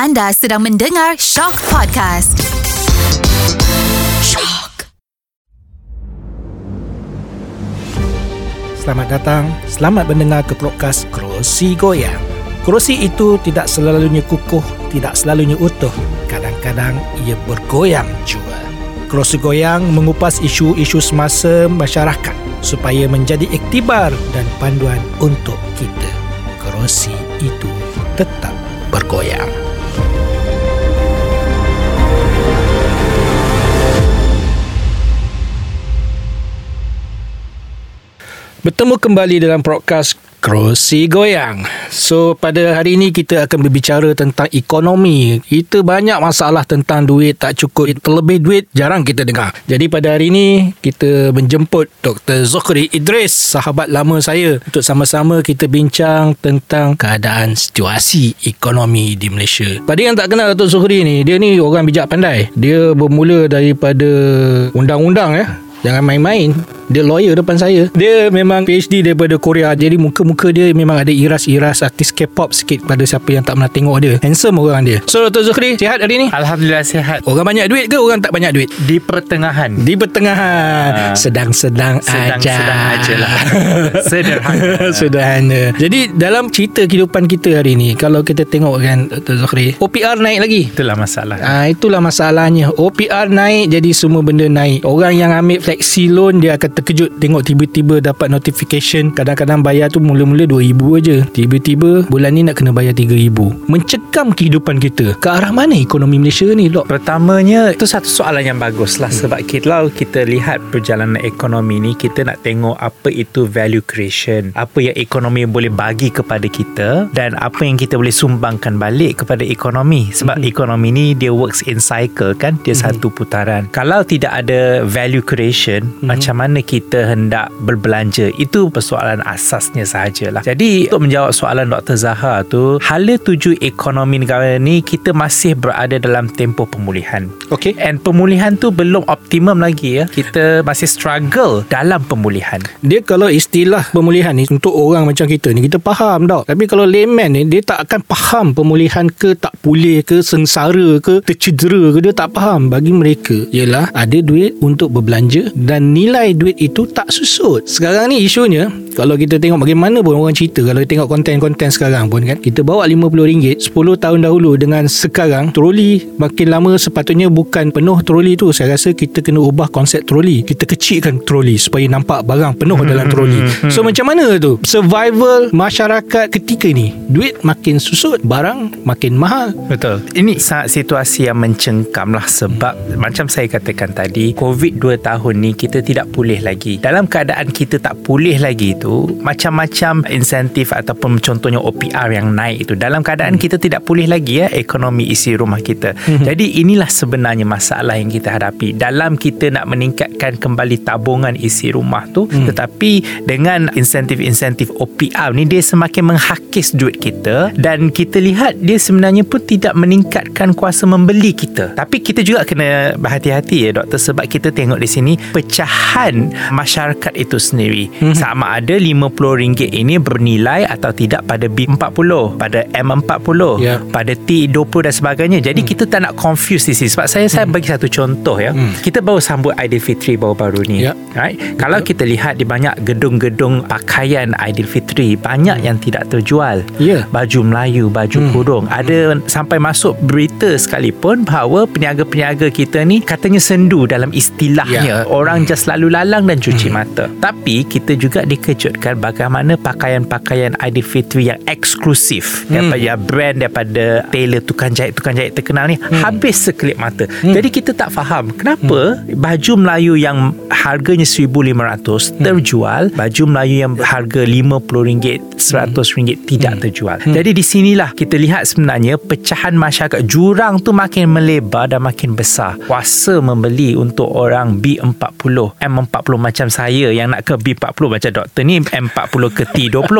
Anda sedang mendengar Shock Podcast. Shock. Selamat datang, selamat mendengar ke podcast Kerusi Goyang. Kerusi itu tidak selalunya kukuh, tidak selalunya utuh. Kadang-kadang ia bergoyang juga. Kerusi Goyang mengupas isu-isu semasa masyarakat supaya menjadi iktibar dan panduan untuk kita. Kerusi itu tetap bergoyang. Bertemu kembali dalam podcast Kerusi Goyang. So pada hari ini kita akan berbicara tentang ekonomi. Kita banyak masalah tentang duit tak cukup. Terlebih duit jarang kita dengar. Jadi pada hari ini kita menjemput Dr. Zuhri Idris, sahabat lama saya untuk sama-sama kita bincang tentang keadaan situasi ekonomi di Malaysia. Pada yang tak kenal Dr. Zuhri ni, dia ni orang bijak pandai. Dia bermula daripada undang-undang ya. Jangan main-main Dia lawyer depan saya Dia memang PhD daripada Korea Jadi muka-muka dia memang ada iras-iras Artis K-pop sikit Pada siapa yang tak pernah tengok dia Handsome orang dia So Dr. Zuhri Sihat hari ni? Alhamdulillah sihat Orang banyak duit ke orang tak banyak duit? Di pertengahan Di pertengahan Sedang-sedang aja Sedang-sedang aja lah Sederhana Sederhana Jadi dalam cerita kehidupan kita hari ni Kalau kita tengok kan Dr. Zuhri OPR naik lagi Itulah masalah Ah itulah masalahnya. OPR naik jadi semua benda naik. Orang yang ambil flexi loan dia akan terkejut tengok tiba-tiba dapat notification kadang-kadang bayar tu mula-mula 2000 aja. Tiba-tiba bulan ni nak kena bayar 3000. Mencekam kehidupan kita. Ke arah mana ekonomi Malaysia ni, Dok? Pertamanya Itu satu soalan yang bagus lah Sebab kalau kita lihat Perjalanan ekonomi ni Kita nak tengok Apa itu value creation Apa yang ekonomi boleh bagi kepada kita Dan apa yang kita boleh sumbangkan balik Kepada ekonomi Sebab mm-hmm. ekonomi ni Dia works in cycle kan Dia mm-hmm. satu putaran Kalau tidak ada Value creation mm-hmm. Macam mana kita hendak Berbelanja Itu persoalan asasnya sahajalah Jadi Untuk menjawab soalan Dr. Zahar tu Hala tuju ekonomi negara ni Kita masih berada dalam tempoh pemulihan Okey. And pemulihan tu belum optimum lagi ya. Kita masih struggle dalam pemulihan. Dia kalau istilah pemulihan ni untuk orang macam kita ni kita faham tau. Tapi kalau layman ni dia tak akan faham pemulihan ke tak pulih ke sengsara ke tercedera ke dia tak faham. Bagi mereka ialah ada duit untuk berbelanja dan nilai duit itu tak susut. Sekarang ni isunya kalau kita tengok bagaimana pun orang cerita kalau tengok konten-konten sekarang pun kan kita bawa RM50 10 tahun dahulu dengan sekarang troli makin lama sepatutnya bukan penuh troli tu. Saya rasa kita kena ubah konsep troli. Kita kecilkan troli supaya nampak barang penuh dalam troli. so macam mana tu? Survival masyarakat ketika ni duit makin susut barang makin mahal. Betul. Ini sangat situasi yang mencengkam lah sebab macam saya katakan tadi COVID 2 tahun ni kita tidak pulih lagi. Dalam keadaan kita tak pulih lagi tu macam-macam insentif ataupun contohnya OPR yang naik itu dalam keadaan kita tidak pulih lagi ya ekonomi isi rumah kita. Jadi inilah sebenarnya masalah yang kita hadapi dalam kita nak meningkatkan kembali tabungan isi rumah tu Hmm. tetapi dengan insentif-insentif OPR ni dia semakin menghakis duit kita dan kita lihat dia sebenarnya pun tidak meningkatkan kuasa membeli kita. Tapi kita juga kena berhati-hati ya doktor sebab kita tengok di sini pecahan masyarakat itu sendiri. Hmm. Sama ada RM50 ini bernilai atau tidak pada B40, pada M40, Ya. pada T20 dan sebagainya. Jadi kita tak nak confuse di sini sebab saya saya bagi satu contoh ya. Kita baru sambut Aidilfitri baru-baru ni. Ya. Right? Kalau kita lihat di banyak gedung-gedung pakaian Aidilfitri banyak yang tidak terjual. Ya. Baju Melayu, baju Hmm. kurung. Ada sampai masuk berita sekalipun bahawa peniaga-peniaga kita ni katanya sendu dalam istilahnya. Ya. Orang just lalu lalang dan cuci mata. Tapi kita juga dikejutkan bagaimana pakaian-pakaian Aidilfitri yang eksklusif Hmm. daripada brand daripada tailor tukang jahit tukang jahit terkenal ni Hmm. habis sekelip mata. Jadi kita tak faham kenapa baju Melayu yang harganya RM1,500 Hmm. terjual, baju Melayu yang harga RM50, RM100 tidak Hmm. terjual. Jadi di sinilah kita lihat sebenarnya pecahan masyarakat jurang tu makin melebar dan makin besar. Kuasa membeli untuk orang B40, M40 M40 macam saya yang nak ke B40 macam doktor ni M40 ke T20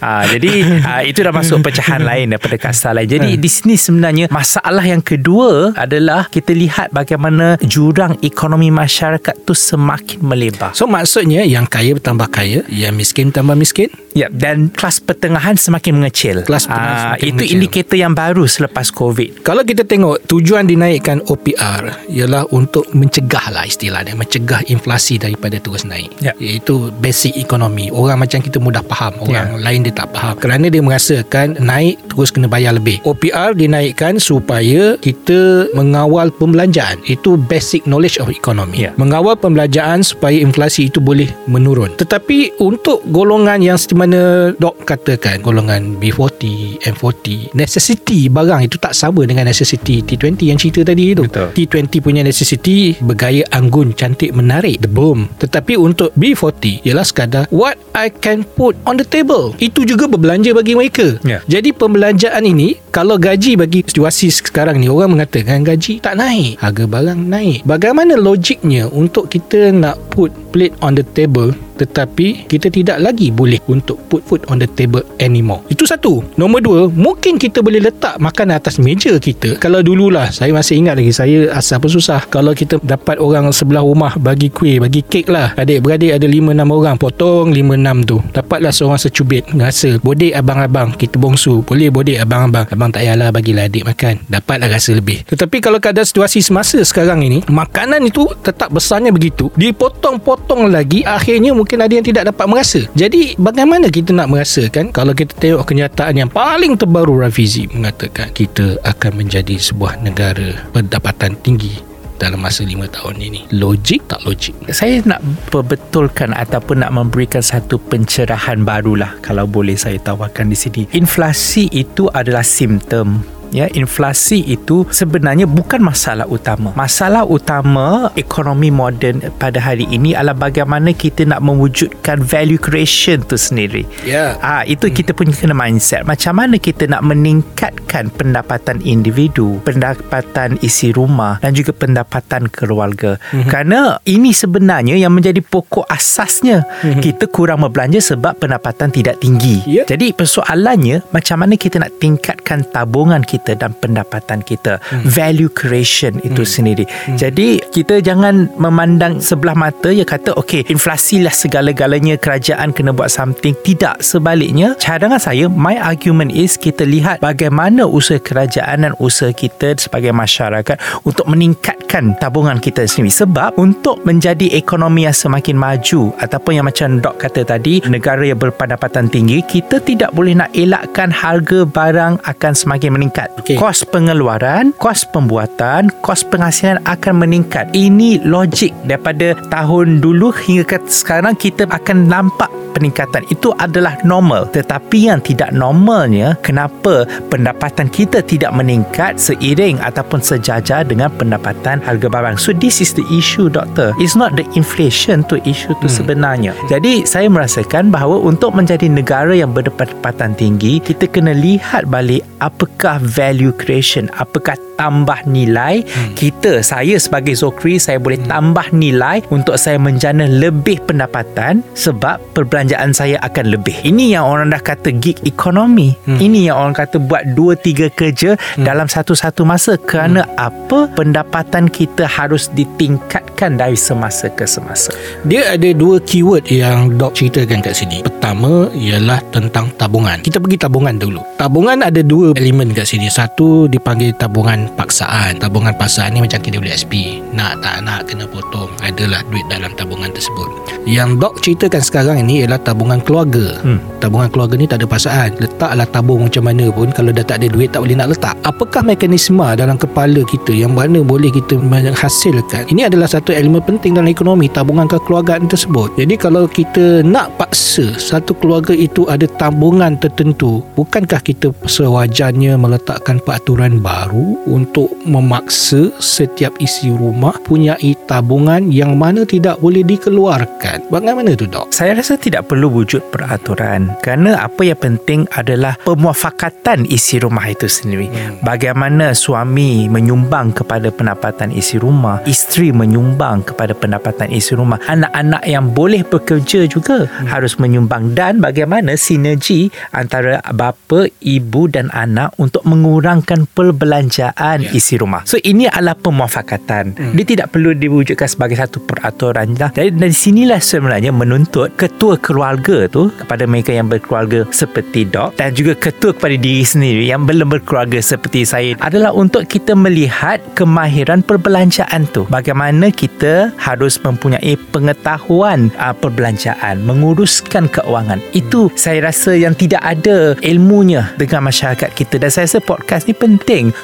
ha, jadi ha, itu dah masuk pecahan lain daripada kasar lain jadi di sini sebenarnya masalah yang kedua adalah kita lihat bagaimana jurang ekonomi masyarakat tu semakin melebar So maksudnya yang kaya bertambah kaya, yang miskin bertambah miskin. Ya, dan kelas pertengahan semakin mengecil. Kelas pertengahan Ah, semakin itu mengecil. indikator yang baru selepas COVID. Kalau kita tengok tujuan dinaikkan OPR ialah untuk mencegah lah istilahnya, mencegah inflasi daripada terus naik. Ya. Iaitu basic ekonomi. Orang macam kita mudah faham, orang Ya. lain dia tak faham. Kerana dia merasakan naik terus kena bayar lebih. OPR dinaikkan supaya kita mengawal pembelanjaan. Itu basic knowledge of economy. Ya. Mengawal pembelanjaan supaya inflasi itu boleh menurun. Tetapi untuk golongan yang seperti mana Dok katakan, golongan B40, M40, necessity barang itu tak sama dengan necessity T20 yang cerita tadi itu. Betul. T20 punya necessity bergaya anggun, cantik, menarik, the boom. Tetapi untuk B40 ialah sekadar what I can put on the table. Itu juga berbelanja bagi mereka. Ya. Jadi pembelanjaan ini kalau gaji bagi situasi sekarang ni orang mengatakan gaji tak naik, harga barang naik. Bagaimana logiknya untuk kita nak put plate on the table tetapi kita tidak lagi boleh untuk put food on the table anymore. Itu satu. Nombor dua, mungkin kita boleh letak makan atas meja kita. Kalau dululah, saya masih ingat lagi, saya asal pun susah. Kalau kita dapat orang sebelah rumah bagi kuih, bagi kek lah. Adik-beradik ada lima enam orang, potong lima enam tu. Dapatlah seorang secubit. Rasa, bodek abang-abang, kita bongsu. Boleh bodek abang-abang. Abang tak payahlah bagilah adik makan. Dapatlah rasa lebih. Tetapi kalau keadaan situasi semasa sekarang ini, makanan itu tetap besarnya begitu. Dipotong-potong lagi, akhirnya mungkin ada yang tidak dapat merasa. Jadi, bagaimana kita nak merasakan kalau kita tengok kenyataan yang paling terbaru Rafizi mengatakan kita akan menjadi sebuah negara pendapatan tinggi dalam masa lima tahun ini. Logik tak logik? Saya nak perbetulkan ataupun nak memberikan satu pencerahan barulah kalau boleh saya tawarkan di sini. Inflasi itu adalah simptom Ya, inflasi itu sebenarnya bukan masalah utama. Masalah utama ekonomi moden pada hari ini adalah bagaimana kita nak mewujudkan value creation tu sendiri. Ya. Ah, itu kita punya kena mindset. Macam mana kita nak meningkatkan pendapatan individu, pendapatan isi rumah dan juga pendapatan keluarga. Mm-hmm. Kerana ini sebenarnya yang menjadi pokok asasnya. Mm-hmm. Kita kurang berbelanja sebab pendapatan tidak tinggi. Ya. Jadi persoalannya macam mana kita nak tingkatkan tabungan kita dan pendapatan kita. Mm. Value creation itu sendiri. Jadi kita jangan memandang sebelah mata ya kata okey inflasi lah segala-galanya kerajaan kena buat something. Tidak sebaliknya cadangan saya my argument is kita lihat bagaimana usaha kerajaan dan usaha kita sebagai masyarakat untuk meningkatkan tabungan kita sendiri sebab untuk menjadi ekonomi yang semakin maju ataupun yang macam Dok kata tadi negara yang berpendapatan tinggi kita tidak boleh nak elakkan harga barang akan semakin meningkat Okey. kos pengeluaran kos pembuatan kos penghasilan akan meningkat. Ini logik daripada tahun dulu hingga ke sekarang kita akan nampak peningkatan. Itu adalah normal. Tetapi yang tidak normalnya kenapa pendapatan kita tidak meningkat seiring ataupun sejajar dengan pendapatan harga barang? So this is the issue doctor it's not the inflation tu issue tu hmm. sebenarnya. Jadi saya merasakan bahawa untuk menjadi negara yang berpendapatan tinggi kita kena lihat balik apakah value creation? Apakah tambah nilai hmm. kita saya sebagai Zokri saya boleh hmm. tambah nilai untuk saya menjana lebih pendapatan sebab perbelanjaan saya akan lebih ini yang orang dah kata gig economy hmm. ini yang orang kata buat 2 3 kerja hmm. dalam satu-satu masa kerana hmm. apa pendapatan kita harus ditingkatkan dari semasa ke semasa Dia ada dua keyword yang Doc ceritakan kat sini. Pertama ialah tentang tabungan. Kita pergi tabungan dulu. Tabungan ada dua elemen kat sini. Satu dipanggil tabungan paksaan. Tabungan paksaan ni macam KWSP. Nak tak nak kena potong. Adalah duit dalam tabungan tersebut. Yang Doc ceritakan sekarang ini ialah tabungan keluarga. Hmm. Tabungan keluarga ni tak ada paksaan. Letaklah tabung macam mana pun kalau dah tak ada duit tak boleh nak letak. Apakah mekanisme dalam kepala kita yang mana boleh kita menghasilkan? Ini adalah satu elemen penting dalam ekonomi tabungan kekeluargaan tersebut. Jadi kalau kita nak paksa satu keluarga itu ada tabungan tertentu, bukankah kita sewajarnya meletakkan peraturan baru untuk memaksa setiap isi rumah punyai tabungan yang mana tidak boleh dikeluarkan. Bagaimana tu dok? Saya rasa tidak perlu wujud peraturan kerana apa yang penting adalah pemuafakatan isi rumah itu sendiri. Hmm. Bagaimana suami menyumbang kepada pendapatan isi rumah, isteri menyumbang kepada pendapatan isi rumah, anak-anak yang boleh bekerja juga hmm. harus menyumbang dan bagaimana sinergi antara bapa, ibu dan anak untuk mengurangkan perbelanjaan yeah. isi rumah. So ini adalah pemuafakatan. Hmm. Dia tidak perlu diwujudkan sebagai satu peraturan lah. Jadi dari sinilah sebenarnya menuntut ketua keluarga tu kepada mereka yang berkeluarga seperti Dok dan juga ketua kepada diri sendiri yang belum berkeluarga seperti saya adalah untuk kita melihat kemahiran perbelanjaan tu. Bagaimana kita harus mempunyai pengetahuan uh, perbelanjaan, menguruskan keuangan. Itu saya rasa yang tidak ada ilmunya dengan masyarakat kita dan saya rasa podcast ni penting.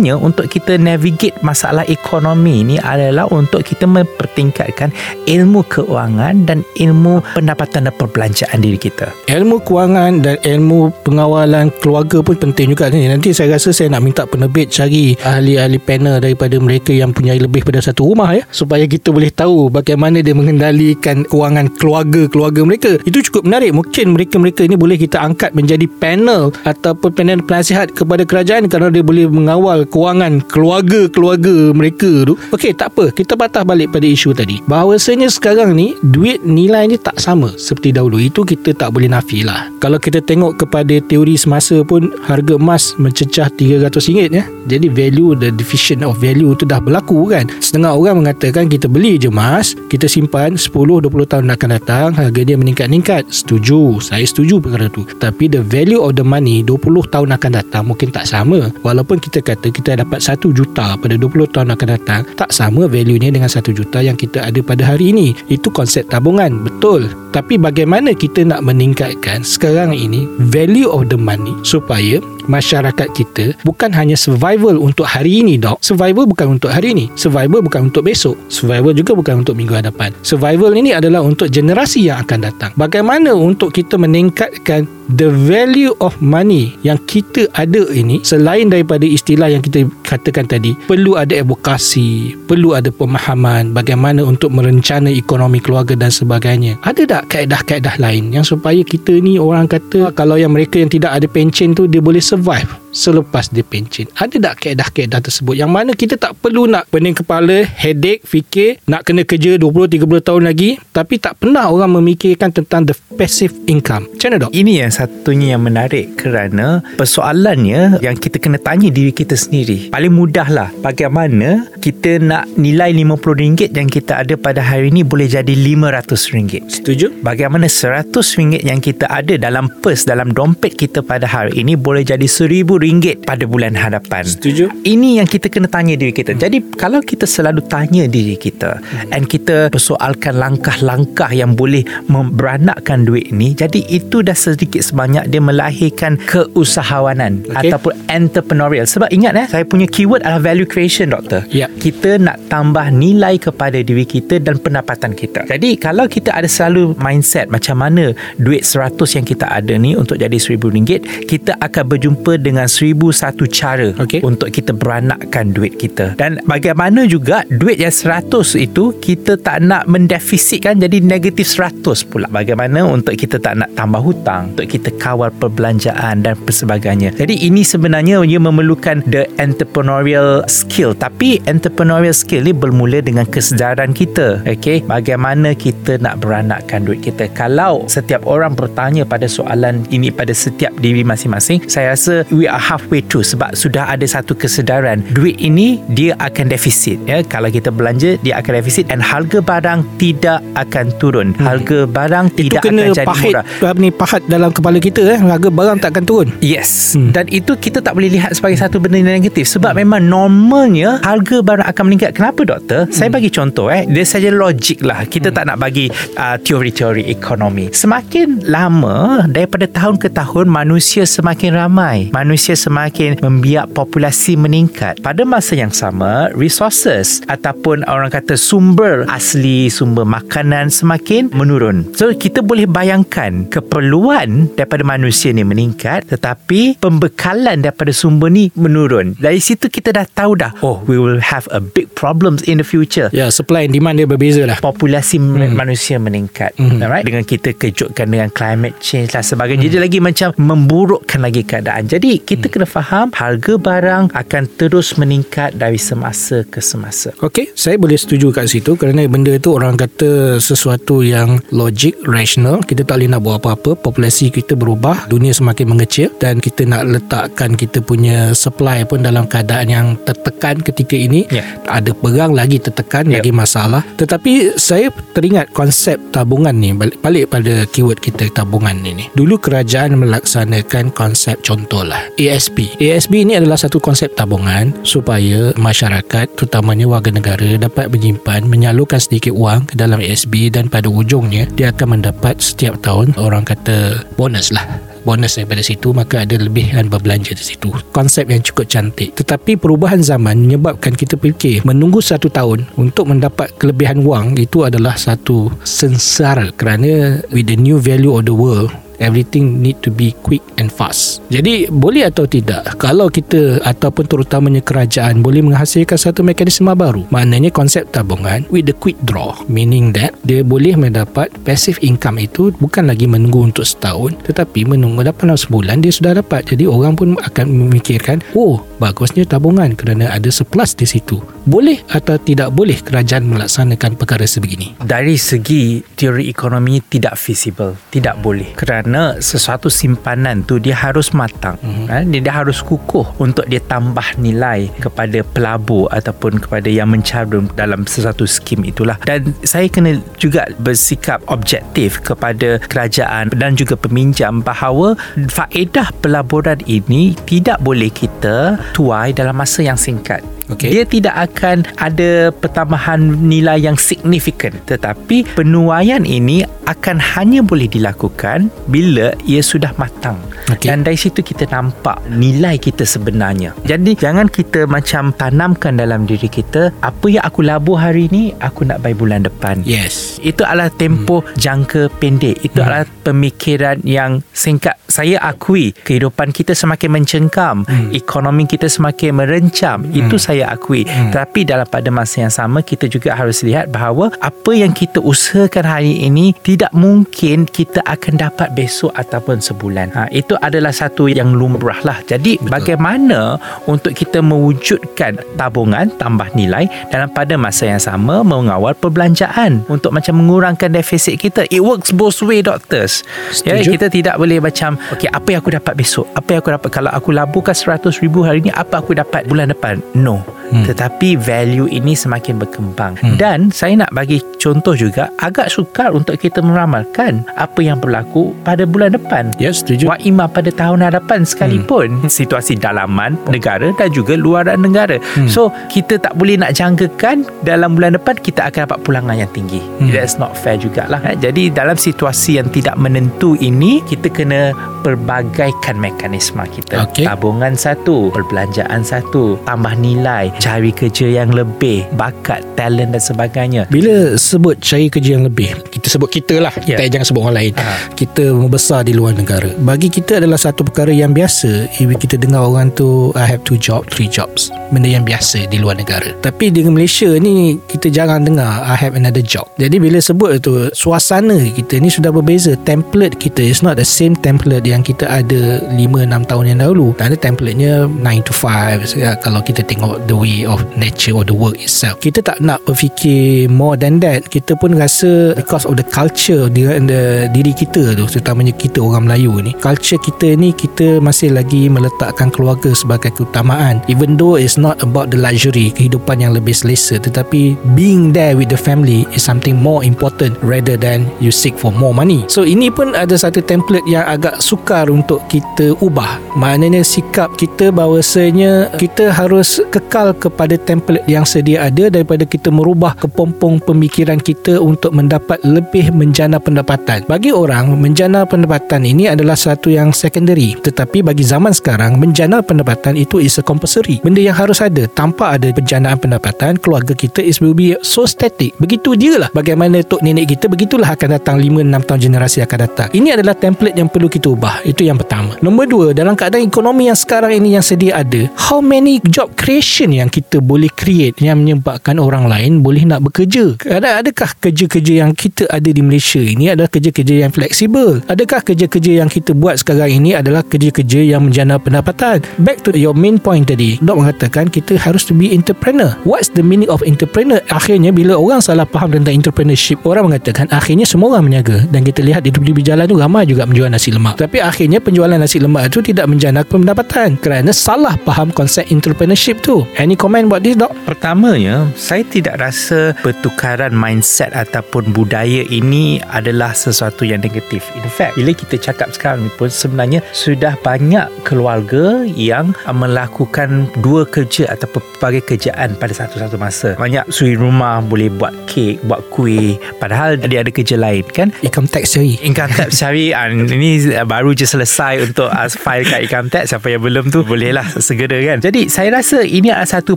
Pertamanya untuk kita navigate masalah ekonomi ni adalah untuk kita mempertingkatkan ilmu keuangan dan ilmu pendapatan dan perbelanjaan diri kita. Ilmu keuangan dan ilmu pengawalan keluarga pun penting juga. Nanti saya rasa saya nak minta penerbit cari ahli-ahli panel daripada mereka yang punya lebih pada satu rumah ya supaya kita boleh tahu bagaimana dia mengendalikan kewangan keluarga-keluarga mereka. Itu cukup menarik. Mungkin mereka-mereka ini boleh kita angkat menjadi panel ataupun panel penasihat kepada kerajaan kerana dia boleh mengawal kewangan keluarga-keluarga mereka tu. Okey, tak apa. Kita patah balik pada isu tadi. Bahawasanya sekarang ni duit nilai ni tak sama seperti dahulu. Itu kita tak boleh nafi lah. Kalau kita tengok kepada teori semasa pun harga emas mencecah RM300 ya. Jadi value the division of value tu dah berlaku kan. Setengah orang mengatakan kita beli je emas, kita simpan 10 20 tahun akan datang harga dia meningkat-ningkat. Setuju. Saya setuju perkara tu. Tapi the value of the money 20 tahun akan datang mungkin tak sama. Walaupun kita kata kita dapat 1 juta pada 20 tahun akan datang tak sama value-nya dengan 1 juta yang kita ada pada hari ini. Itu konsep tabungan betul. Tapi bagaimana kita nak meningkatkan sekarang ini value of the money supaya masyarakat kita bukan hanya survival untuk hari ini dok survival bukan untuk hari ini. Survival bukan untuk besok. Survival juga bukan untuk minggu hadapan. Survival ini adalah untuk generasi yang akan datang. Bagaimana untuk kita meningkatkan the value of money yang kita ada ini selain daripada istilah yang kita katakan tadi perlu ada advokasi perlu ada pemahaman bagaimana untuk merencana ekonomi keluarga dan sebagainya. Ada tak kaedah-kaedah lain yang supaya kita ni orang kata kalau yang mereka yang tidak ada pencen tu dia boleh survive vai. Selepas dia pencen. Ada tak kaedah-kaedah tersebut yang mana kita tak perlu nak pening kepala, headache, fikir, nak kena kerja 20-30 tahun lagi tapi tak pernah orang memikirkan tentang the passive income. Macam mana dok? Ini yang satunya yang menarik kerana persoalannya yang kita kena tanya diri kita sendiri. Paling mudah lah bagaimana kita nak nilai RM50 yang kita ada pada hari ini boleh jadi RM500. Setuju? Bagaimana RM100 yang kita ada dalam purse, dalam dompet kita pada hari ini boleh jadi RM1,000 RM10 pada bulan hadapan. Setuju. Ini yang kita kena tanya diri kita. Hmm. Jadi kalau kita selalu tanya diri kita hmm. and kita persoalkan langkah-langkah yang boleh memberanakkan duit ini, jadi itu dah sedikit sebanyak dia melahirkan keusahawanan okay. ataupun entrepreneurial. Sebab ingat eh, saya punya keyword adalah value creation, doktor. Ya. Kita nak tambah nilai kepada diri kita dan pendapatan kita. Jadi kalau kita ada selalu mindset macam mana duit 100 yang kita ada ni untuk jadi RM1000, kita akan berjumpa dengan seribu satu cara okay. untuk kita beranakkan duit kita. Dan bagaimana juga duit yang seratus itu kita tak nak mendefisitkan jadi negatif seratus pula. Bagaimana untuk kita tak nak tambah hutang, untuk kita kawal perbelanjaan dan sebagainya. Jadi ini sebenarnya ia memerlukan the entrepreneurial skill. Tapi entrepreneurial skill ni bermula dengan kesedaran kita. Okay? Bagaimana kita nak beranakkan duit kita. Kalau setiap orang bertanya pada soalan ini pada setiap diri masing-masing, saya rasa we are halfway through sebab sudah ada satu kesedaran. Duit ini dia akan defisit ya. Kalau kita belanja dia akan defisit dan harga barang tidak akan turun. Hmm. harga barang itu tidak kena akan jadi pahit, murah. ni pahat dalam kepala kita eh. Harga barang tak akan turun. Yes. Hmm. dan itu kita tak boleh lihat sebagai satu benda negatif sebab hmm. memang normalnya harga barang akan meningkat. Kenapa doktor? Hmm. saya bagi contoh eh. Dia saja logik lah. Kita hmm. tak nak bagi uh, teori-teori ekonomi. Semakin lama daripada tahun ke tahun manusia semakin ramai. Manusia Malaysia semakin membiak populasi meningkat. Pada masa yang sama resources ataupun orang kata sumber asli sumber makanan semakin menurun. So kita boleh bayangkan keperluan daripada manusia ni meningkat tetapi pembekalan daripada sumber ni menurun. Dari situ kita dah tahu dah oh we will have a big problems in the future. Ya, supply and demand dia berbeza lah. populasi hmm. manusia meningkat Hmm. alright? Dengan kita kejutkan dengan climate change lah sebagainya. Jadi lagi macam memburukkan lagi keadaan. Jadi kita kena faham harga barang akan terus meningkat dari semasa ke semasa Okey, saya boleh setuju kat situ kerana benda tu orang kata sesuatu yang logik, rational. Kita tak boleh nak buat apa-apa. Populasi kita berubah, dunia semakin mengecil dan kita nak letakkan kita punya supply pun dalam keadaan yang tertekan ketika ini. Ya. Ada perang lagi tertekan, Ya. lagi masalah. Tetapi saya teringat konsep tabungan ni balik, balik pada keyword kita tabungan ni. Dulu kerajaan melaksanakan konsep contohlah ASP. ASP ini adalah satu konsep tabungan supaya masyarakat terutamanya warga negara dapat menyimpan menyalurkan sedikit wang ke dalam ASB dan pada ujungnya dia akan mendapat setiap tahun orang kata bonus lah. Bonus daripada situ maka ada lebihan berbelanja di situ. Konsep yang cukup cantik. Tetapi perubahan zaman menyebabkan kita fikir menunggu satu tahun untuk mendapat kelebihan wang itu adalah satu sengsara kerana with the new value of the world everything need to be quick and fast. Jadi boleh atau tidak kalau kita ataupun terutamanya kerajaan boleh menghasilkan satu mekanisme baru. Maknanya konsep tabungan with the quick draw meaning that dia boleh mendapat passive income itu bukan lagi menunggu untuk setahun tetapi menunggu dalam sebulan dia sudah dapat. Jadi orang pun akan memikirkan oh bagusnya tabungan kerana ada surplus di situ. Boleh atau tidak boleh kerajaan melaksanakan perkara sebegini? dari segi teori ekonomi tidak feasible tidak boleh kerana sesuatu simpanan tu dia harus matang mm-hmm. ha? dia, dia harus kukuh untuk dia tambah nilai kepada pelabur ataupun kepada yang mencarum dalam sesuatu skim itulah dan saya kena juga bersikap objektif kepada kerajaan dan juga peminjam bahawa faedah pelaburan ini tidak boleh kita tuai dalam masa yang singkat Okey. dia tidak akan ada pertambahan nilai yang signifikan tetapi penuaian ini akan hanya boleh dilakukan bila ia sudah matang Okey. dan dari situ kita nampak nilai kita sebenarnya jadi jangan kita macam tanamkan dalam diri kita apa yang aku labur hari ni aku nak bayar bulan depan Yes. itu adalah tempoh hmm. jangka pendek itu hmm. adalah pemikiran yang singkat saya akui kehidupan kita semakin mencengkam hmm. ekonomi kita semakin merencam hmm. itu saya akui. Hmm. tapi dalam pada masa yang sama kita juga harus lihat bahawa apa yang kita usahakan hari ini tidak mungkin kita akan dapat besok ataupun sebulan. Ha, itu adalah satu yang lumrah lah. Jadi Betul. bagaimana untuk kita mewujudkan tabungan tambah nilai dalam pada masa yang sama mengawal perbelanjaan untuk macam mengurangkan defisit kita? It works both way doctors. Ya kita tidak boleh macam okey apa yang aku dapat besok? Apa yang aku dapat? Kalau aku laburkan 100 ribu hari ni apa aku dapat bulan depan? No hmm. tetapi value ini semakin berkembang hmm. dan saya nak bagi contoh juga agak sukar untuk kita meramalkan apa yang berlaku pada bulan depan Ya, setuju. Wa ima pada tahun hadapan sekalipun hmm. situasi dalaman negara dan juga luaran negara. Hmm. So kita tak boleh nak jangkakan dalam bulan depan kita akan dapat pulangan yang tinggi. Hmm. That's not fair jugalah. eh. Jadi dalam situasi yang tidak menentu ini kita kena perbagaikan mekanisme kita. Okey. Tabungan satu, perbelanjaan satu, tambah nilai, cari kerja yang lebih, bakat, talent dan sebagainya. Bila sebut cari kerja yang lebih sebut kita lah. Ya. Kita jangan sebut orang lain. Aha. Kita membesar di luar negara. Bagi kita adalah satu perkara yang biasa. If kita dengar orang tu I have two job, three jobs. Benda yang biasa di luar negara. Tapi dengan Malaysia ni Kita jarang dengar I have another job. Jadi bila sebut tu Suasana kita ni sudah berbeza. Template kita is not the same template Yang kita ada 5-6 tahun yang dahulu Ada template-nya 9 to 5 ya, Kalau kita tengok the way of nature or the work itself. Kita tak nak berfikir more than that. Kita pun rasa because of the culture di the, diri kita tu Terutamanya kita orang Melayu ni. Culture kita ni kita masih lagi meletakkan keluarga sebagai keutamaan. Even though it's not about the luxury Kehidupan yang lebih selesa Tetapi being there with the family is something more important Rather than you seek for more money. So ini pun ada satu template yang agak sukar untuk kita ubah. Maknanya sikap kita bahawasanya Kita harus kekal kepada template yang sedia ada Daripada kita merubah kepompong pemikiran kita Untuk mendapat lebih lebih menjana pendapatan. Bagi orang, menjana pendapatan ini adalah satu yang secondary. Tetapi bagi zaman sekarang, menjana pendapatan itu is a compulsory. Benda yang harus ada. Tanpa ada penjanaan pendapatan, keluarga kita is will be so static. Begitu dia lah. Bagaimana tok nenek kita, begitulah akan datang 5-6 tahun generasi akan datang. Ini adalah template yang perlu kita ubah. Itu yang pertama. Nombor dua, dalam keadaan ekonomi yang sekarang ini yang sedia ada, how many job creation yang kita boleh create yang menyebabkan orang lain boleh nak bekerja? Ada adakah kerja-kerja yang kita ada di Malaysia ini adalah kerja-kerja yang fleksibel? Adakah kerja-kerja yang kita buat sekarang ini adalah kerja-kerja yang menjana pendapatan? Back to your main point tadi, Dok mengatakan kita harus to be entrepreneur. What's the meaning of entrepreneur? Akhirnya bila orang salah faham tentang entrepreneurship, orang mengatakan akhirnya semua orang meniaga dan kita lihat di tepi jalan tu ramai juga menjual nasi lemak. Tapi akhirnya penjualan nasi lemak itu tidak menjana pendapatan kerana salah faham konsep entrepreneurship tu. Any comment about this, Dok? Pertamanya, saya tidak rasa pertukaran mindset ataupun budaya ini adalah sesuatu yang negatif. In fact, bila kita cakap sekarang ni pun sebenarnya sudah banyak keluarga yang melakukan dua kerja atau pelbagai kerjaan pada satu-satu masa. Banyak suri rumah boleh buat kek, buat kuih padahal dia ada kerja lain kan? Income tax cari. Income tax cari ah, Ini baru je selesai Untuk uh, file kat income tax Siapa yang belum tu Bolehlah segera kan Jadi saya rasa Ini adalah satu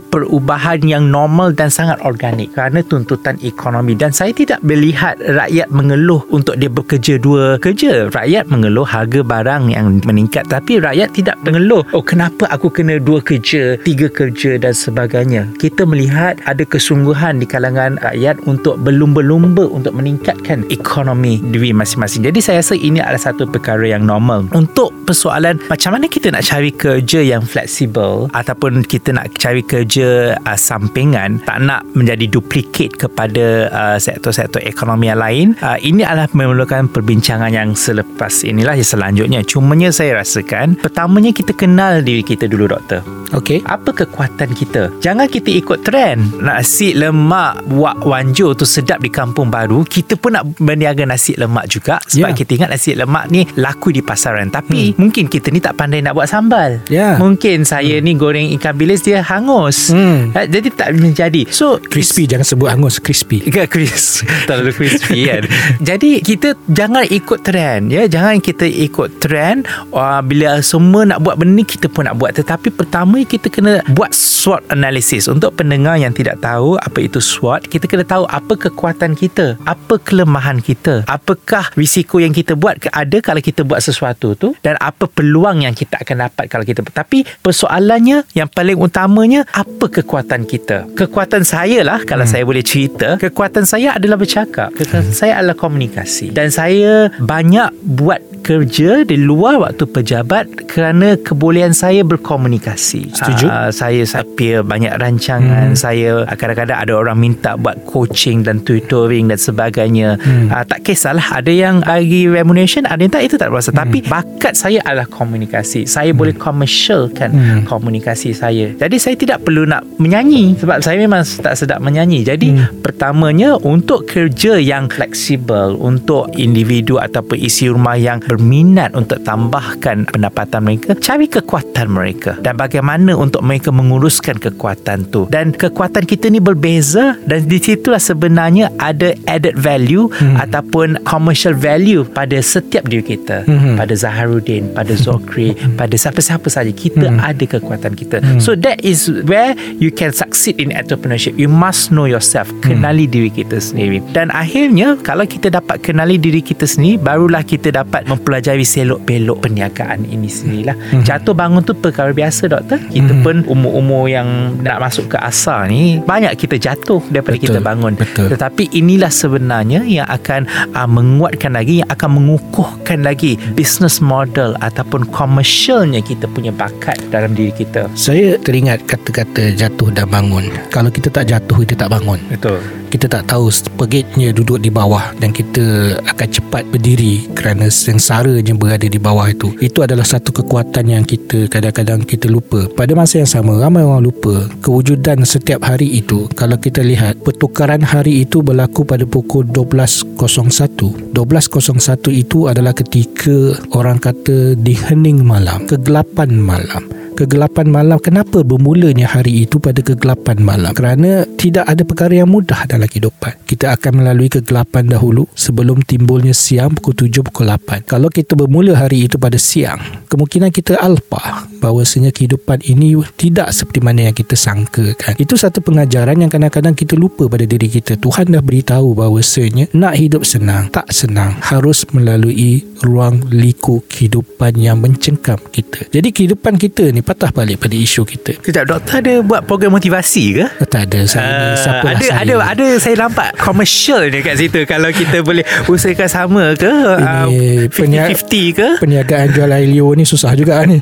perubahan Yang normal dan sangat organik Kerana tuntutan ekonomi Dan saya tidak melihat Rakyat mengeluh Untuk dia bekerja dua kerja Rakyat mengeluh Harga barang yang meningkat Tapi rakyat tidak mengeluh Oh kenapa aku kena dua kerja Tiga kerja dan sebagainya Kita melihat Ada kesungguhan Di kalangan rakyat Untuk berlumba-lumba Untuk meningkatkan ekonomi diri masing-masing. Jadi saya rasa ini adalah satu perkara yang normal. Untuk persoalan macam mana kita nak cari kerja yang fleksibel ataupun kita nak cari kerja uh, sampingan tak nak menjadi duplicate kepada uh, sektor-sektor ekonomi yang lain, uh, ini adalah memerlukan perbincangan yang selepas inilah yang selanjutnya. Cumanya saya rasakan pertamanya kita kenal diri kita dulu doktor. Okay. Apa kekuatan kita? Jangan kita ikut trend. Nasi lemak wak wanjo tu sedap di kampung baru. Kita pun nak berniaga nasi lemak juga sebab Ya. kita ingat nasi lemak ni laku di pasaran. Tapi hmm. mungkin kita ni tak pandai nak buat sambal. Ya. Mungkin saya ni goreng ikan bilis dia hangus. Hmm. Eh, Jadi tak menjadi. So Crispy jangan sebut hangus crispy. Ke crisp Terlalu crispy kan? Jadi kita Jangan ikut trend ya. Jangan kita ikut trend uh, Bila semua nak buat benda ni Kita pun nak buat. Tetapi pertama Kita kena Buat SWOT analysis. Untuk pendengar yang tidak tahu Apa itu SWOT Kita kena tahu Apa kekuatan kita Apa kelemahan kita Apakah risiko yang kita buat ke- Ada kalau kita buat sesuatu tu Dan apa peluang yang kita akan dapat Kalau kita Tapi persoalannya Yang paling utamanya Apa kekuatan kita? Kekuatan saya lah Kalau hmm. saya boleh cerita Kekuatan saya adalah bercakap. Kekuatan hmm. saya adalah komunikasi Dan saya banyak buat kerja di luar waktu pejabat kerana kebolehan saya berkomunikasi. Setuju. Uh, saya saya appear banyak rancangan. Hmm. Saya kadang-kadang ada orang minta buat coaching dan tutoring dan sebagainya. Hmm. Uh, tak kisahlah ada yang bagi remuneration, ada yang tak itu tak berasa. Hmm. Tapi bakat saya adalah komunikasi. Saya hmm. boleh commercialkan hmm. komunikasi saya. Jadi saya tidak perlu nak menyanyi sebab saya memang tak sedap menyanyi. Jadi hmm. pertamanya untuk kerja yang fleksibel untuk individu ataupun isi rumah yang berminat untuk tambahkan pendapatan mereka, cari kekuatan mereka dan bagaimana untuk mereka menguruskan kekuatan tu. Dan kekuatan kita ni berbeza dan di situlah sebenarnya ada added value hmm. ataupun commercial value pada setiap diri kita. Hmm. Pada Zaharuddin, pada Zokri, pada siapa-siapa saja kita hmm. ada kekuatan kita. Hmm. So that is where you can succeed in entrepreneurship. You must know yourself, kenali diri kita sendiri. Dan akhirnya kalau kita dapat kenali diri kita sendiri, barulah kita dapat mempelajari selok-belok perniagaan ini sendirilah. Hmm. Jatuh bangun tu perkara biasa doktor. Kita hmm. pun umur-umur yang nak masuk ke asal ni banyak kita jatuh daripada Betul, kita bangun. betul. Tetapi inilah sebenarnya yang akan uh, menguatkan lagi yang akan mengukuhkan lagi business model ataupun commercialnya kita punya bakat dalam diri kita. Saya teringat kata-kata jatuh dan bangun. Kalau kita tak jatuh, kita tak bangun. Betul. Kita tak tahu sepegitnya duduk di bawah dan kita akan cepat berdiri kerana sengsaranya berada di bawah itu. Itu adalah satu kekuatan yang kita kadang-kadang kita lupa. Pada masa yang sama, ramai orang lupa kewujudan setiap hari itu. Kalau kita lihat, pertukaran hari itu berlaku pada pukul 12.01. 12.01 itu adalah ketika orang kata di hening malam, kegelapan malam. Kegelapan malam Kenapa bermulanya hari itu Pada kegelapan malam? Kerana Tidak ada perkara yang mudah Dalam kehidupan. Kita akan melalui kegelapan dahulu Sebelum timbulnya siang Pukul 7, pukul 8 Kalau kita bermula hari itu pada siang Kemungkinan kita alpa Bahawasanya kehidupan ini Tidak seperti mana yang kita sangkakan. Itu satu pengajaran Yang kadang-kadang kita lupa pada diri kita. Tuhan dah beritahu bahawasanya Nak hidup senang Tak senang Harus melalui Ruang liku kehidupan Yang mencengkam kita. Jadi kehidupan kita ni Patah balik pada isu kita. Sekejap, doktor ada buat program motivasi ke? Tak ada. Saya ni Uh, ada saya? ada ada. Saya nampak commercial ni kat situ. Kalau kita boleh usahakan sama ke? Ini uh, penya- 50-50 ke? Perniagaan jual air ni susah juga ni.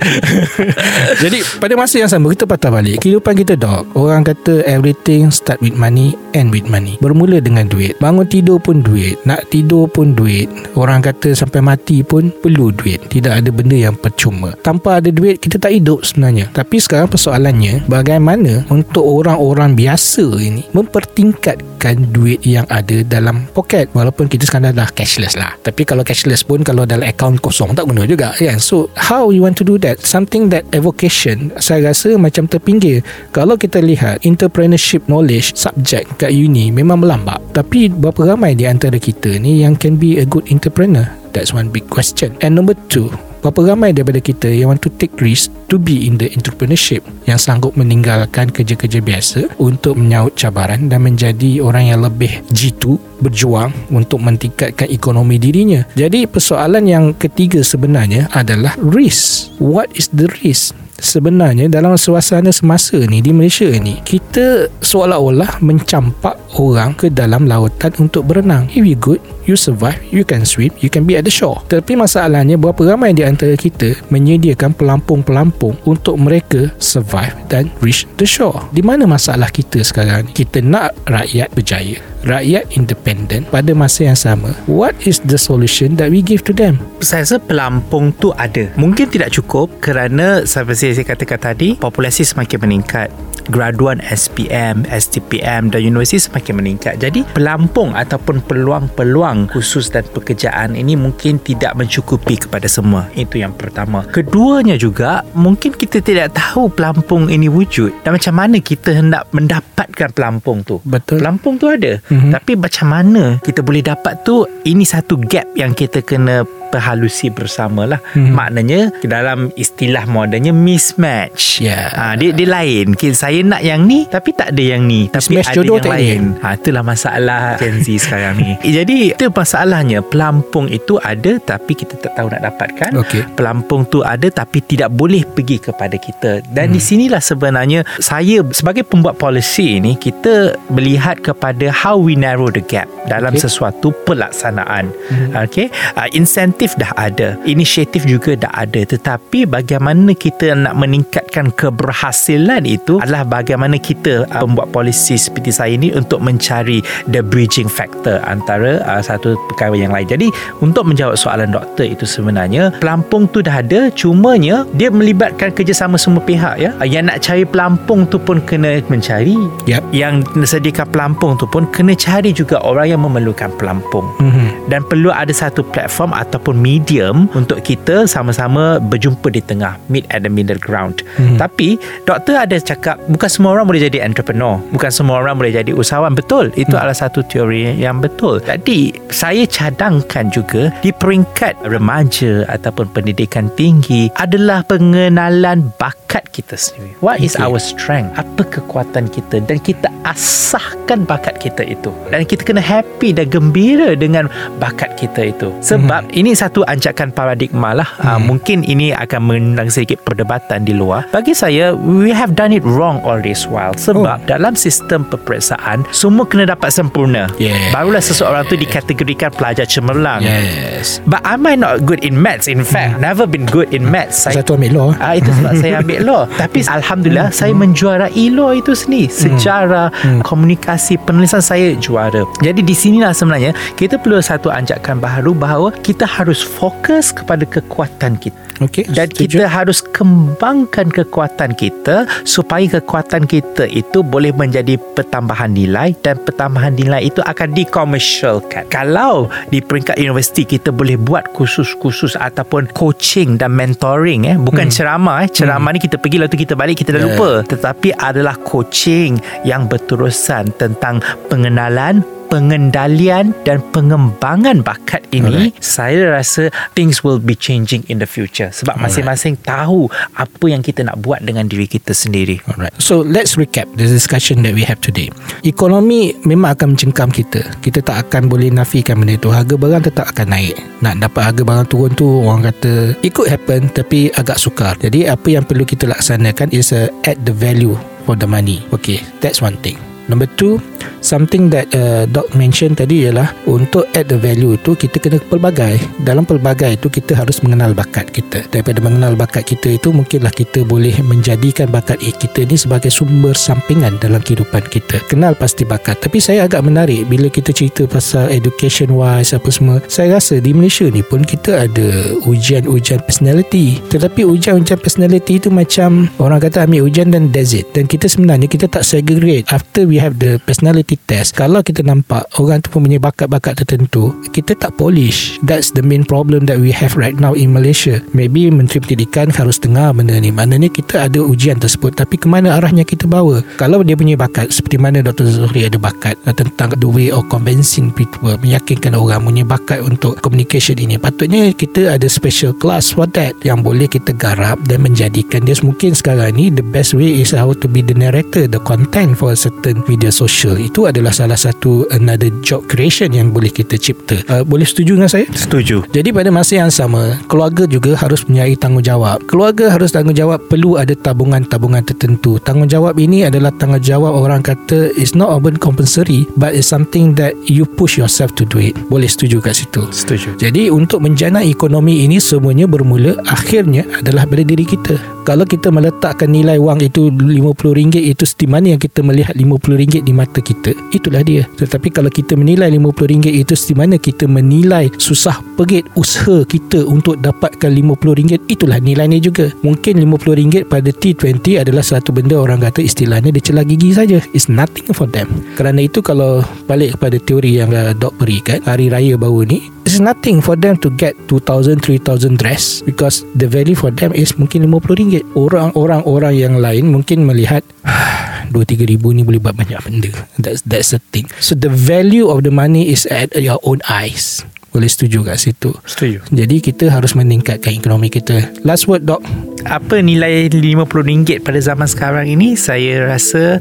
Jadi pada masa yang sama Kita patah balik. Kehidupan kita dog Orang kata everything start with money End with money. Bermula dengan duit. Bangun tidur pun duit Nak tidur pun duit. Orang kata sampai mati pun Perlu duit. Tidak ada benda yang percuma. Tanpa ada duit Kita tak hidup sebenarnya. Tapi sekarang persoalannya Bagaimana Untuk orang-orang biasa ini Mempertingkatkan duit yang ada dalam poket? Walaupun kita sekarang dah cashless lah. Tapi kalau cashless pun Kalau dalam akaun kosong Tak guna juga kan So how you want to do that? Something that evocation Saya rasa macam terpinggir. Kalau kita lihat Entrepreneurship knowledge Subject kat uni Memang melambak Tapi berapa ramai di antara kita ni Yang can be a good entrepreneur That's one big question And number two Berapa ramai daripada kita yang want to take risk to be in the entrepreneurship yang sanggup meninggalkan kerja-kerja biasa untuk menyaut cabaran dan menjadi orang yang lebih jitu berjuang untuk mentingkatkan ekonomi dirinya. Jadi persoalan yang ketiga sebenarnya adalah risk. What is the risk? Sebenarnya dalam suasana semasa ni di Malaysia ni kita seolah-olah mencampak orang ke dalam lautan untuk berenang. If you good, you survive, you can swim, you can be at the shore. Tapi masalahnya berapa ramai di antara kita menyediakan pelampung-pelampung untuk mereka survive dan reach the shore. Di mana masalah kita sekarang? ni? Kita nak rakyat berjaya, rakyat independent pada masa yang sama. What is the solution that we give to them? saya rasa pelampung tu ada mungkin tidak cukup kerana seperti saya katakan tadi populasi semakin meningkat graduan SPM, STPM dan universiti semakin meningkat. Jadi pelampung ataupun peluang-peluang khusus dan pekerjaan ini mungkin tidak mencukupi kepada semua. Itu yang pertama. Keduanya juga mungkin kita tidak tahu pelampung ini wujud dan macam mana kita hendak mendapatkan pelampung tu. Betul. Pelampung tu ada. Mhm. Tapi macam mana kita boleh dapat tu ini satu gap yang kita kena perhalusi bersama lah. Mhm. Maknanya dalam istilah modernnya mismatch. Ya. Ha, dia, dia lain. Okay, saya nak yang ni tapi tak ada yang ni. Tapi Mismatch ada jodoh yang tak lain. Ha, itulah masalah Gen Z sekarang ni. Jadi itu masalahnya. Pelampung itu ada tapi kita tak tahu nak dapatkan. Okey. Pelampung tu ada tapi tidak boleh pergi kepada kita. Dan hmm. di sinilah sebenarnya saya sebagai pembuat polisi ini kita melihat kepada how we narrow the gap dalam Okey. sesuatu pelaksanaan. Hmm. Okay. Uh, insentif dah ada. Inisiatif juga dah ada. Tetapi bagaimana kita nak meningkatkan keberhasilan itu adalah bagaimana kita uh, pembuat polisi seperti saya ini untuk mencari the bridging factor antara uh, satu perkara yang lain. Jadi untuk menjawab soalan doktor itu sebenarnya pelampung tu dah ada cumanya dia melibatkan kerjasama semua pihak ya. Uh, Yang nak cari pelampung tu pun kena mencari. Yep. Yang sediakan pelampung tu pun kena cari juga orang yang memerlukan pelampung Mhm. dan perlu ada satu platform ataupun medium untuk kita sama-sama berjumpa di tengah meet at the middle ground. Hmm. tapi doktor ada cakap bukan semua orang boleh jadi entrepreneur. Bukan semua orang boleh jadi usahawan betul. Itu adalah satu teori yang betul. Jadi saya cadangkan juga di peringkat remaja ataupun pendidikan tinggi adalah pengenalan bakat kita sendiri. What is Okay. our strength? Apa kekuatan kita? Dan kita asahkan bakat kita itu. Dan kita kena happy dan gembira dengan bakat kita itu. Sebab hmm. ini satu anjakan paradigma lah hmm. uh, mungkin ini akan menang sedikit perdebatan di luar bagi saya we have done it wrong all this while sebab oh. dalam sistem peperiksaan semua kena dapat sempurna Yes. barulah seseorang tu dikategorikan pelajar cemerlang Yes. but am I not good in maths in fact never been good in maths saya Satu ambil law. Ah itu sebab saya ambil law. Tapi alhamdulillah saya menjuarai law itu sendiri. Sejarah, komunikasi, penulisan saya juara. Jadi di sinilah sebenarnya kita perlu satu anjakan baru bahawa kita harus fokus kepada kekuatan kita. Okey. Dan setuju. kita harus kembangkan kekuatan kita supaya kekuatan kita itu boleh menjadi pertambahan nilai dan pertambahan nilai itu akan dikomersialkan. Kalau di peringkat universiti kita boleh buat khusus-khusus ataupun coaching dan mentoring eh bukan hmm. ceramah eh ceramah hmm. ni kita pergi lalu kita balik kita dah yeah. lupa tetapi adalah coaching yang berterusan tentang pengenalan pengendalian dan pengembangan bakat ini Alright. saya rasa things will be changing in the future. Sebab Alright. masing-masing tahu apa yang kita nak buat dengan diri kita sendiri. Alright. so let's recap the discussion that we have today. Ekonomi memang akan mencengkam kita. Kita tak akan boleh nafikan benda itu harga barang tetap akan naik. Nak dapat harga barang turun tu orang kata it could happen tapi agak sukar. Jadi apa yang perlu kita laksanakan is uh, add the value for the money. Okay that's one thing. Number two, something that uh, Doc mention tadi ialah untuk add the value tu kita kena pelbagai. Dalam pelbagai tu kita harus mengenal bakat kita. Daripada mengenal bakat kita itu mungkinlah kita boleh menjadikan bakat eh, kita ni sebagai sumber sampingan dalam kehidupan kita. Kenal pasti bakat. Tapi saya agak menarik bila kita cerita pasal education wise apa semua. Saya rasa di Malaysia ni pun kita ada ujian-ujian personality. Tetapi ujian-ujian personality itu macam orang kata ambil ujian dan that's it. Dan kita sebenarnya kita tak segregate after we have the personality test kalau kita nampak orang tu mempunyai bakat-bakat tertentu kita tak polish. That's the main problem that we have right now in Malaysia. Maybe Menteri Pendidikan harus dengar benda ni. Maknanya kita ada ujian tersebut tapi ke mana arahnya kita bawa? Kalau dia punya bakat seperti mana Dr. Zuhri ada bakat tentang the way of convincing people meyakinkan orang punya bakat untuk communication ini patutnya kita ada special class for that yang boleh kita garap dan menjadikan dia. Mungkin sekarang ni the best way is how to be the narrator the content for a certain media sosial itu adalah salah satu another job creation yang boleh kita cipta. Uh, boleh setuju dengan saya? Setuju. Jadi pada masa yang sama, keluarga juga harus mempunyai tanggungjawab. Keluarga harus tanggungjawab perlu ada tabungan-tabungan tertentu. Tanggungjawab ini adalah tanggungjawab orang kata it's not urban compulsory but it's something that you push yourself to do it. Boleh setuju kat situ? Setuju. Jadi untuk menjana ekonomi ini semuanya bermula akhirnya adalah pada diri kita. Kalau kita meletakkan nilai wang itu RM50 itu di mana yang kita melihat RM50 di mata kita itulah dia. Tetapi kalau kita menilai RM50 itu di mana kita menilai susah perit usaha kita untuk dapatkan RM50 itulah nilainya juga. Mungkin RM50 pada T20 adalah satu benda orang kata istilahnya dia celah gigi saja. It's nothing for them. Kerana itu kalau balik kepada teori yang uh, Doc berikan hari raya baru ni it's nothing for them to get 2,000 3,000 dress because the value for them is mungkin RM50 orang-orang orang yang lain mungkin melihat 2-3 ribu ni boleh buat banyak benda. That's, that's the thing. So the value of the money is at your own eyes. Boleh setuju kat situ? Setuju. Jadi kita harus meningkatkan ekonomi kita. Last word dok Apa nilai RM50 pada zaman sekarang ini? Saya rasa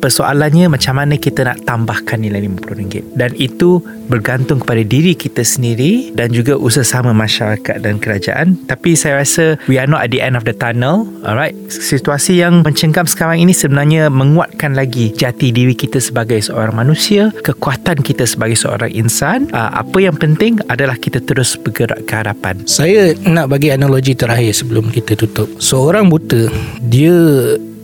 persoalannya macam mana kita nak tambahkan nilai RM50 dan itu bergantung kepada diri kita sendiri dan juga usaha sama masyarakat dan kerajaan. Tapi saya rasa we are not at the end of the tunnel alright? Situasi yang mencengkam sekarang ini sebenarnya menguatkan lagi jati diri kita sebagai seorang manusia kekuatan kita sebagai seorang insan. Uh, apa yang penting adalah kita terus bergerak ke harapan saya nak bagi analogi terakhir sebelum kita tutup. Seorang buta dia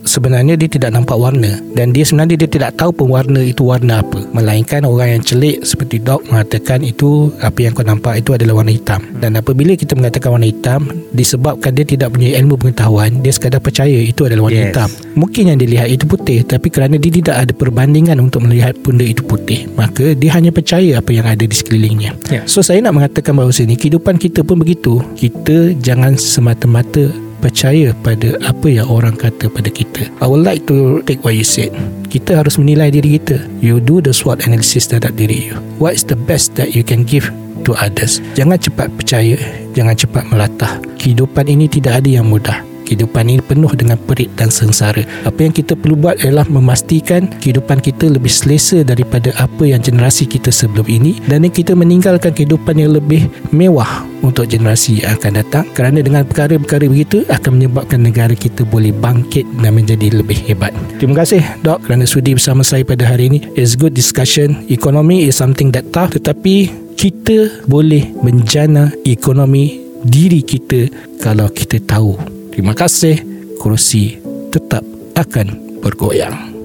sebenarnya dia tidak nampak warna dan dia sebenarnya dia tidak tahu pun warna itu warna apa. Melainkan orang yang celik seperti Doc mengatakan itu apa yang kau nampak itu adalah warna hitam. Dan apabila kita mengatakan warna hitam disebabkan dia tidak punya ilmu pengetahuan dia sekadar percaya itu adalah warna yes. hitam. Mungkin yang dilihat itu putih tapi kerana dia tidak ada perbandingan untuk melihat benda itu putih maka dia hanya percaya apa yang ada di sekelilingnya. Yeah. so saya nak mengatakan bahawa sini kehidupan kita pun begitu. Kita jangan semata-mata percaya pada apa yang orang kata pada kita. I would like to take what you said. Kita harus menilai diri kita. You do the SWOT analysis terhadap diri you. What is the best that you can give to others? Jangan cepat percaya. Jangan cepat melatah. Kehidupan ini tidak ada yang mudah. Kehidupan ini penuh dengan perit dan sengsara. Apa yang kita perlu buat adalah memastikan kehidupan kita lebih selesa daripada apa yang generasi kita sebelum ini dan kita meninggalkan kehidupan yang lebih mewah untuk generasi yang akan datang kerana dengan perkara-perkara begitu akan menyebabkan negara kita boleh bangkit dan menjadi lebih hebat. Terima kasih Dok kerana sudi bersama saya pada hari ini. It's good discussion. Economy is something that tough tetapi kita boleh menjana ekonomi diri kita kalau kita tahu Terima kasih. Kerusi tetap akan bergoyang.